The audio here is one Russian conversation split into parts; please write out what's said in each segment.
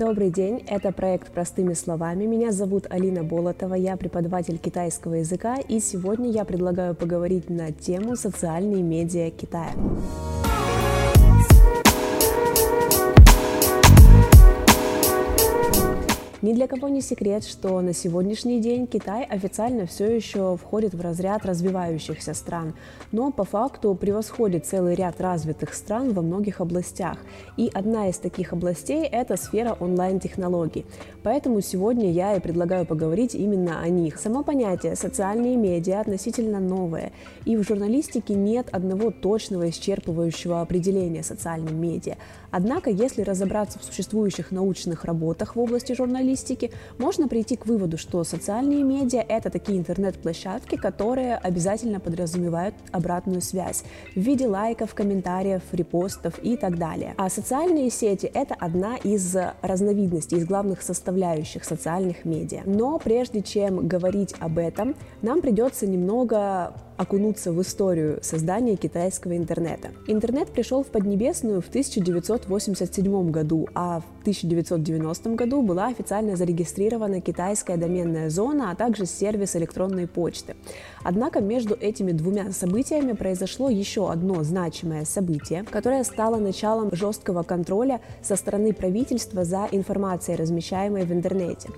Добрый день, это проект «Простыми словами». Меня зовут Алина Болотова, я преподаватель китайского языка, и сегодня я предлагаю поговорить на тему социальные медиа Китая. Ни для кого не секрет, что на сегодняшний день Китай официально все еще входит в разряд развивающихся стран, но по факту превосходит целый ряд развитых стран во многих областях. И одна из таких областей – это сфера онлайн-технологий. Поэтому сегодня я и предлагаю поговорить именно о них. Само понятие «социальные медиа» относительно новое, и в журналистике нет одного точного исчерпывающего определения социальным медиа. Однако, если разобраться в существующих научных работах в области журналистики, можно прийти к выводу, что социальные медиа – это такие интернет-площадки, которые обязательно подразумевают обратную связь в виде лайков, комментариев, репостов и так далее. А социальные сети – это одна из разновидностей, из главных составляющих социальных медиа. Но прежде чем говорить об этом, нам придется немного окунуться в историю создания китайского интернета. Интернет пришел в Поднебесную в 1987 году, а в 1990 году была официально зарегистрирована китайская доменная зона, а также сервис электронной почты. Однако между этими двумя событиями произошло еще одно значимое событие, которое стало началом жесткого контроля со стороны правительства за информацией, размещаемой в интернете.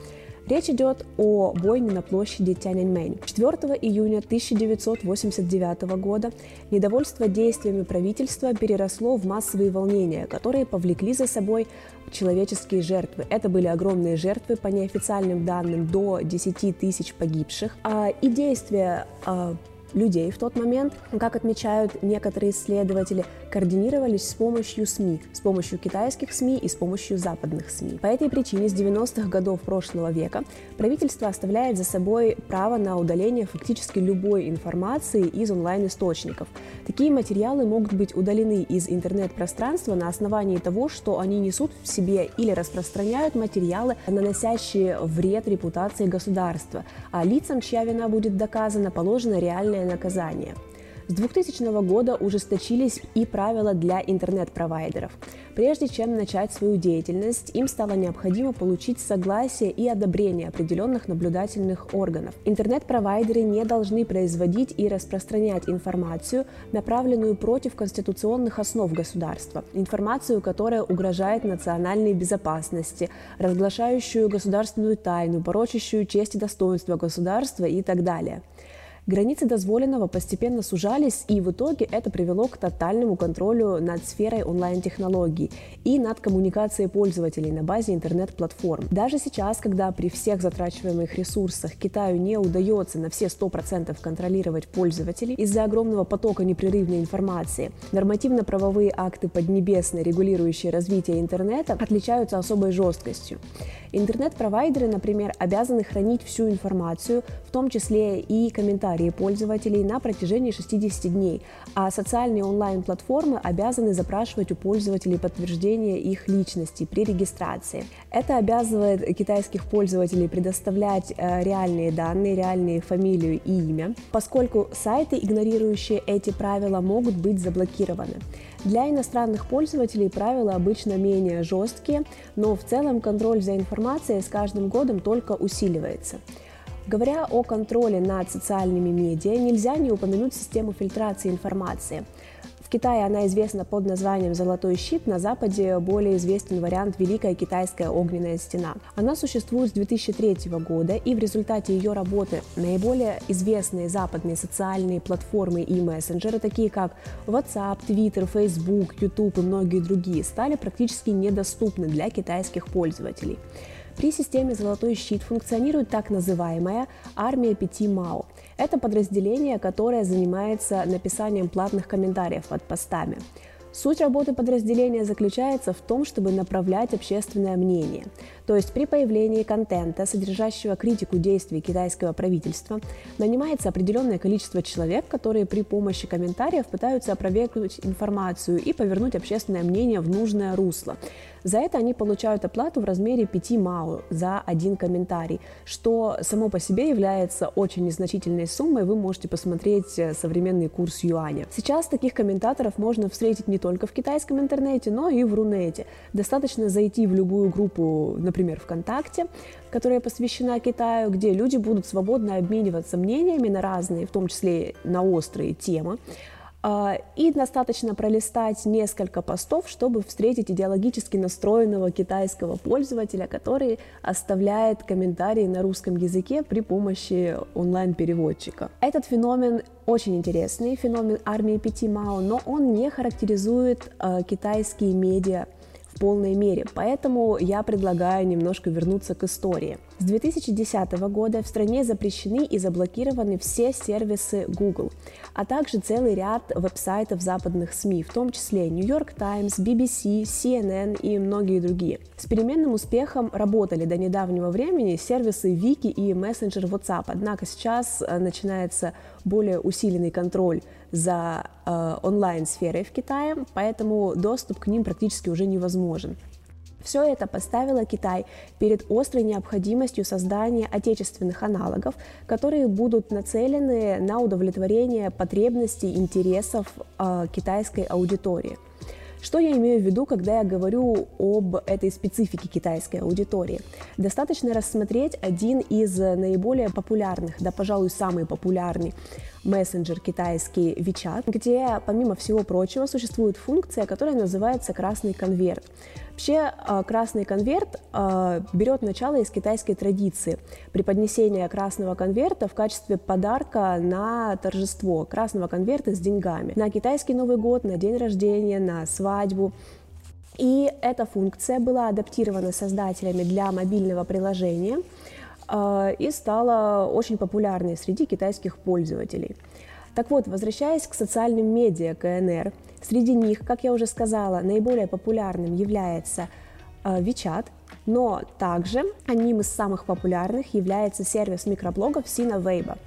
Речь идет о бойне на площади Тяньаньмэнь. 4 июня 1989 года недовольство действиями правительства переросло в массовые волнения, которые повлекли за собой человеческие жертвы. Это были огромные жертвы, по неофициальным данным, до 10 тысяч погибших. А, и действия а, людей в тот момент, как отмечают некоторые исследователи, координировались с помощью СМИ, с помощью китайских СМИ и с помощью западных СМИ. По этой причине с 90-х годов прошлого века правительство оставляет за собой право на удаление фактически любой информации из онлайн-источников. Такие материалы могут быть удалены из интернет-пространства на основании того, что они несут в себе или распространяют материалы, наносящие вред репутации государства, а лицам, чья вина будет доказана, положено реальное наказание. С 2000 года ужесточились и правила для интернет-провайдеров. Прежде чем начать свою деятельность, им стало необходимо получить согласие и одобрение определенных наблюдательных органов. Интернет-провайдеры не должны производить и распространять информацию, направленную против конституционных основ государства, информацию, которая угрожает национальной безопасности, разглашающую государственную тайну, порочащую честь и достоинство государства и так далее. Границы дозволенного постепенно сужались, и в итоге это привело к тотальному контролю над сферой онлайн-технологий и над коммуникацией пользователей на базе интернет-платформ. Даже сейчас, когда при всех затрачиваемых ресурсах Китаю не удается на все 100% контролировать пользователей из-за огромного потока непрерывной информации, нормативно-правовые акты Поднебесной, регулирующие развитие интернета, отличаются особой жесткостью. Интернет-провайдеры, например, обязаны хранить всю информацию, в том числе и комментарии пользователей на протяжении 60 дней, а социальные онлайн-платформы обязаны запрашивать у пользователей подтверждение их личности при регистрации. Это обязывает китайских пользователей предоставлять э, реальные данные, реальные фамилию и имя, поскольку сайты, игнорирующие эти правила, могут быть заблокированы. Для иностранных пользователей правила обычно менее жесткие, но в целом контроль за информацией с каждым годом только усиливается. Говоря о контроле над социальными медиа, нельзя не упомянуть систему фильтрации информации – Китае она известна под названием «Золотой щит», на Западе более известен вариант «Великая китайская огненная стена». Она существует с 2003 года, и в результате ее работы наиболее известные западные социальные платформы и мессенджеры, такие как WhatsApp, Twitter, Facebook, YouTube и многие другие, стали практически недоступны для китайских пользователей. При системе «Золотой щит» функционирует так называемая «Армия пяти Мао». Это подразделение, которое занимается написанием платных комментариев под постами. Суть работы подразделения заключается в том, чтобы направлять общественное мнение. То есть при появлении контента, содержащего критику действий китайского правительства, нанимается определенное количество человек, которые при помощи комментариев пытаются опровергнуть информацию и повернуть общественное мнение в нужное русло. За это они получают оплату в размере 5 мао за один комментарий, что само по себе является очень незначительной суммой. Вы можете посмотреть э, современный курс юаня. Сейчас таких комментаторов можно встретить не только в китайском интернете, но и в Рунете. Достаточно зайти в любую группу, например, ВКонтакте, которая посвящена Китаю, где люди будут свободно обмениваться мнениями на разные, в том числе на острые темы. А, и достаточно пролистать несколько постов, чтобы встретить идеологически настроенного китайского пользователя, который оставляет комментарии на русском языке при помощи онлайн-переводчика. Этот феномен очень интересный, феномен армии Пяти Мао, но он не характеризует э, китайские медиа полной мере. Поэтому я предлагаю немножко вернуться к истории. С 2010 года в стране запрещены и заблокированы все сервисы Google, а также целый ряд веб-сайтов западных СМИ, в том числе New York Times, BBC, CNN и многие другие. С переменным успехом работали до недавнего времени сервисы Wiki и мессенджер WhatsApp, однако сейчас э, начинается более усиленный контроль за э, онлайн-сферой в Китае, поэтому доступ к ним практически уже невозможен. Все это поставило Китай перед острой необходимостью создания отечественных аналогов, которые будут нацелены на удовлетворение потребностей, интересов э, китайской аудитории. Что я имею в виду, когда я говорю об этой специфике китайской аудитории? Достаточно рассмотреть один из наиболее популярных, да, пожалуй, самый популярный мессенджер китайский WeChat, где, помимо всего прочего, существует функция, которая называется «красный конверт». Вообще а, красный конверт а, берет начало из китайской традиции преподнесения красного конверта в качестве подарка на торжество, красного конверта с деньгами, на китайский Новый год, на день рождения, на свадьбу. И эта функция была адаптирована создателями для мобильного приложения и стала очень популярной среди китайских пользователей. Так вот, возвращаясь к социальным медиа КНР, среди них, как я уже сказала, наиболее популярным является WeChat, но также одним из самых популярных является сервис микроблогов Weibo.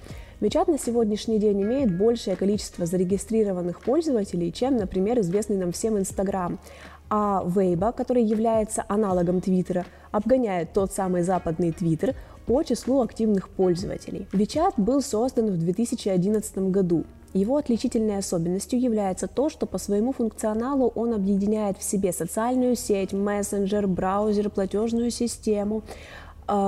WeChat на сегодняшний день имеет большее количество зарегистрированных пользователей, чем, например, известный нам всем Instagram. А Weibo, который является аналогом Твиттера, обгоняет тот самый западный Твиттер, по числу активных пользователей. WeChat был создан в 2011 году. Его отличительной особенностью является то, что по своему функционалу он объединяет в себе социальную сеть, мессенджер, браузер, платежную систему,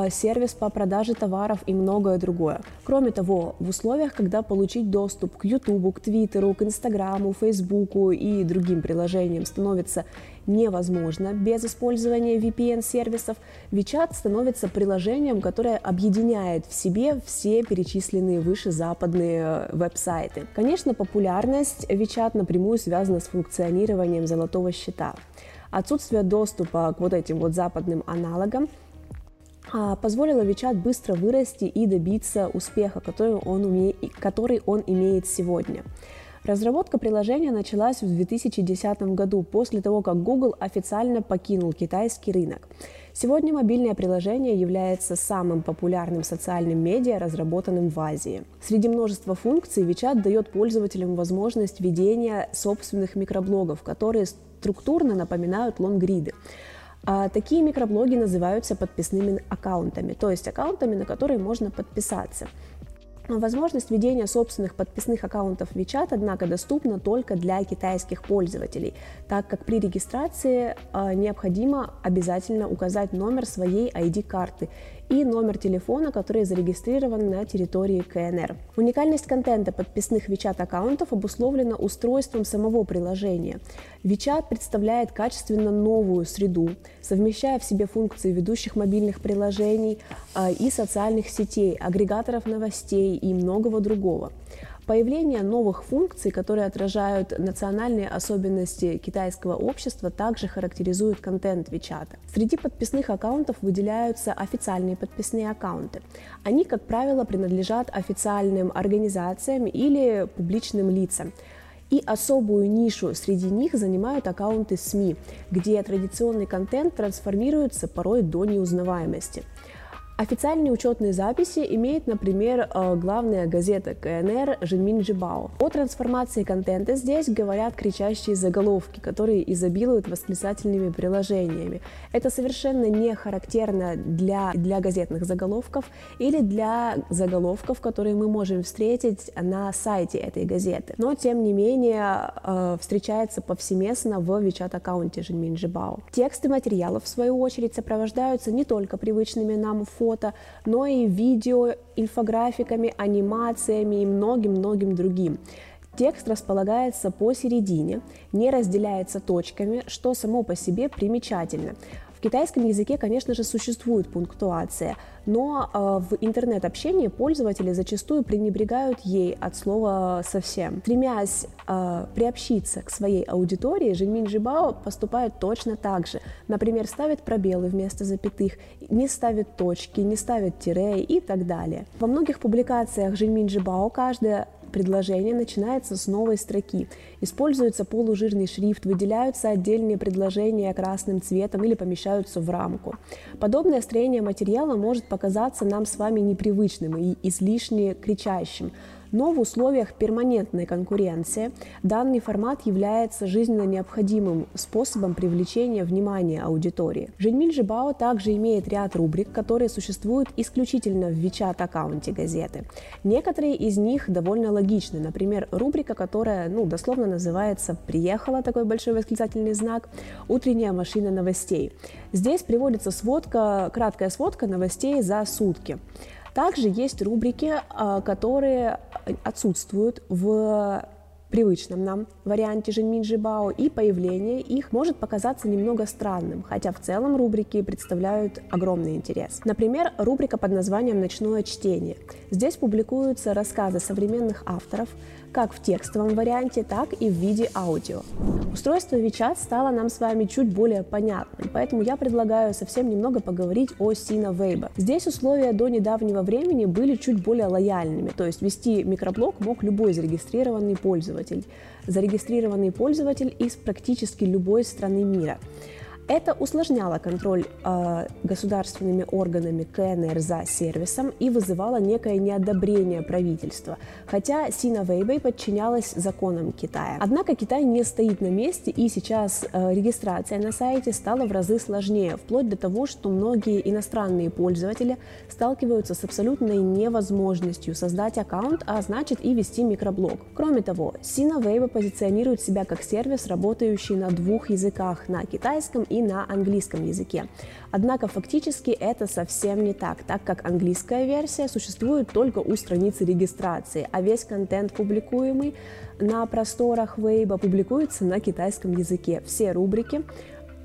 сервис по продаже товаров и многое другое. Кроме того, в условиях, когда получить доступ к YouTube, к Твиттеру, к Инстаграму, Фейсбуку и другим приложениям становится невозможно без использования VPN-сервисов, WeChat становится приложением, которое объединяет в себе все перечисленные выше западные э, веб-сайты. Конечно, популярность WeChat напрямую связана с функционированием золотого счета. Отсутствие доступа к вот этим вот западным аналогам – а, позволило WeChat быстро вырасти и добиться успеха, который он, уме... который он имеет сегодня. Разработка приложения началась в 2010 году, после того, как Google официально покинул китайский рынок. Сегодня мобильное приложение является самым популярным социальным медиа, разработанным в Азии. Среди множества функций WeChat дает пользователям возможность ведения собственных микроблогов, которые структурно напоминают лонгриды. А такие микроблоги называются подписными аккаунтами, то есть аккаунтами, на которые можно подписаться. Возможность ведения собственных подписных аккаунтов WeChat, однако, доступна только для китайских пользователей, так как при регистрации э, необходимо обязательно указать номер своей ID-карты и номер телефона, который зарегистрирован на территории КНР. Уникальность контента подписных WeChat аккаунтов обусловлена устройством самого приложения. WeChat представляет качественно новую среду, совмещая в себе функции ведущих мобильных приложений э, и социальных сетей, агрегаторов новостей и многого другого. Появление новых функций, которые отражают национальные особенности китайского общества, также характеризует контент WeChat. Среди подписных аккаунтов выделяются официальные подписные аккаунты. Они, как правило, принадлежат официальным организациям или публичным лицам. И особую нишу среди них занимают аккаунты СМИ, где традиционный контент трансформируется порой до неузнаваемости. Официальные учетные записи имеет, например, э, главная газета КНР Жинмин Джибао. О трансформации контента здесь говорят кричащие заголовки, которые изобилуют восклицательными приложениями. Это совершенно не характерно для, для газетных заголовков или для заголовков, которые мы можем встретить на сайте этой газеты. Но, тем не менее, э, встречается повсеместно в WeChat-аккаунте Жинмин Джибао. Тексты материалов, в свою очередь, сопровождаются не только привычными нам фото, фото, но и видео, инфографиками, анимациями и многим-многим другим. Текст располагается посередине, не разделяется точками, что само по себе примечательно. Китайском языке, конечно же, существует пунктуация, но э, в интернет-общении пользователи зачастую пренебрегают ей от слова совсем. Стремясь э, приобщиться к своей аудитории, Жинмин Жибао поступает точно так же. Например, ставит пробелы вместо запятых, не ставит точки, не ставит тире и так далее. Во многих публикациях Жинмин Жибао каждая предложение начинается с новой строки. Используется полужирный шрифт, выделяются отдельные предложения красным цветом или помещаются в рамку. Подобное строение материала может показаться нам с вами непривычным и излишне кричащим, но в условиях перманентной конкуренции данный формат является жизненно необходимым способом привлечения внимания аудитории. Женьмин Жибао также имеет ряд рубрик, которые существуют исключительно в WeChat-аккаунте газеты. Некоторые из них довольно логичны. Например, рубрика, которая ну, дословно называется «Приехала», такой большой восклицательный знак, «Утренняя машина новостей». Здесь приводится сводка, краткая сводка новостей за сутки. Также есть рубрики, а, которые отсутствуют в привычном нам варианте Женьмин Жибао, и появление их может показаться немного странным, хотя в целом рубрики представляют огромный интерес. Например, рубрика под названием «Ночное чтение». Здесь публикуются рассказы современных авторов, как в текстовом варианте, так и в виде аудио. Устройство WeChat стало нам с вами чуть более понятным, поэтому я предлагаю совсем немного поговорить о Sina Weibo. Здесь условия до недавнего времени были чуть более лояльными, то есть вести микроблог мог любой зарегистрированный пользователь, зарегистрированный пользователь из практически любой страны мира. Это усложняло контроль э, государственными органами КНР за сервисом и вызывало некое неодобрение правительства, хотя Сина Вейбэй подчинялась законам Китая. Однако Китай не стоит на месте, и сейчас э, регистрация на сайте стала в разы сложнее, вплоть до того, что многие иностранные пользователи сталкиваются с абсолютной невозможностью создать аккаунт, а значит и вести микроблог. Кроме того, Сина Вейба позиционирует себя как сервис, работающий на двух языках, на китайском и и на английском языке. Однако фактически это совсем не так, так как английская версия существует только у страницы регистрации, а весь контент, публикуемый на просторах Weibo, публикуется на китайском языке. Все рубрики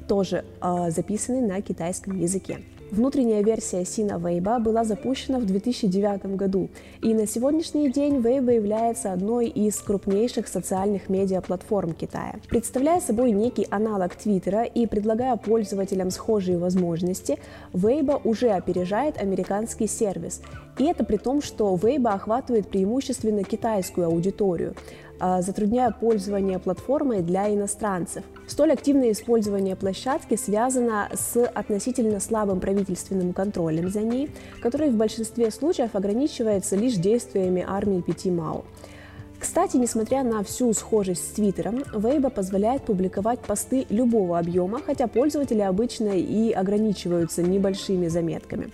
тоже э, записаны на китайском языке. Внутренняя версия Сина Weibo была запущена в 2009 году, и на сегодняшний день Weibo является одной из крупнейших социальных медиаплатформ Китая. Представляя собой некий аналог Твиттера и предлагая пользователям схожие возможности, Weibo уже опережает американский сервис. И это при том, что Weibo охватывает преимущественно китайскую аудиторию. А, затрудняя пользование платформой для иностранцев. Столь активное использование площадки связано с относительно слабым правительственным контролем за ней, который в большинстве случаев ограничивается лишь действиями армии Пяти Мао. Кстати, несмотря на всю схожесть с Твиттером, Weibo позволяет публиковать посты любого объема, хотя пользователи обычно и ограничиваются небольшими заметками.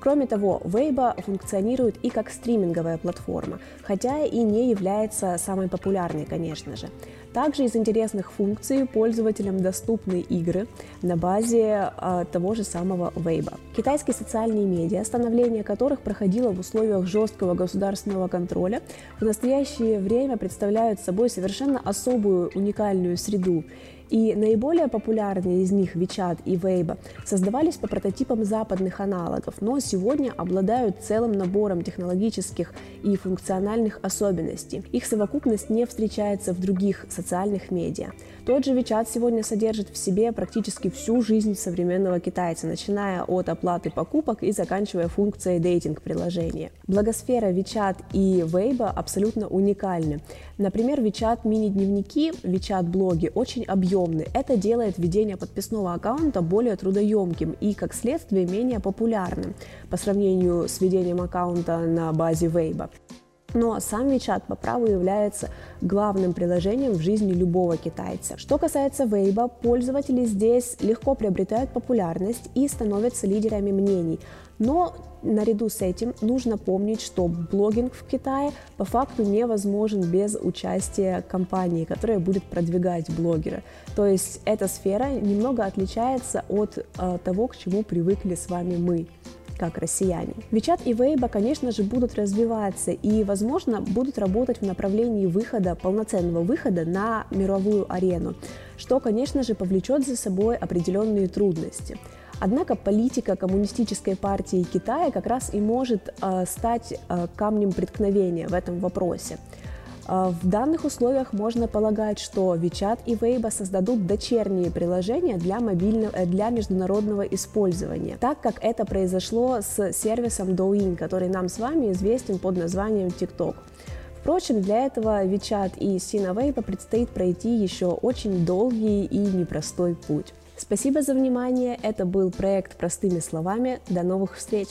Кроме того, Weibo функционирует и как стриминговая платформа, хотя и не является самой популярной, конечно же. Также из интересных функций пользователям доступны игры на базе э, того же самого Weibo. Китайские социальные медиа, становление которых проходило в условиях жесткого государственного контроля, в настоящее время представляют собой совершенно особую уникальную среду и наиболее популярные из них WeChat и Weibo создавались по прототипам западных аналогов, но сегодня обладают целым набором технологических и функциональных особенностей. Их совокупность не встречается в других социальных медиа. Тот же WeChat сегодня содержит в себе практически всю жизнь современного китайца, начиная от оплаты покупок и заканчивая функцией дейтинг-приложения. Благосфера WeChat и Weibo абсолютно уникальны. Например, WeChat мини-дневники, WeChat блоги очень объемны. Это делает ведение подписного аккаунта более трудоемким и, как следствие, менее популярным по сравнению с ведением аккаунта на базе Weibo. Но сам WeChat по праву является главным приложением в жизни любого китайца. Что касается Weibo, пользователи здесь легко приобретают популярность и становятся лидерами мнений. Но наряду с этим нужно помнить, что блогинг в Китае по факту невозможен без участия компании, которая будет продвигать блогера. То есть эта сфера немного отличается от э, того, к чему привыкли с вами мы как россияне. WeChat и Weibo, конечно же, будут развиваться и, возможно, будут работать в направлении выхода, полноценного выхода на мировую арену, что, конечно же, повлечет за собой определенные трудности. Однако политика коммунистической партии Китая как раз и может э, стать э, камнем преткновения в этом вопросе. А, в данных условиях можно полагать, что WeChat и Weibo создадут дочерние приложения для, мобильного, э, для международного использования, так как это произошло с сервисом Douyin, который нам с вами известен под названием TikTok. Впрочем, для этого WeChat и Weibo предстоит пройти еще очень долгий и непростой путь. Спасибо за внимание. Это был проект «Простыми словами». До новых встреч!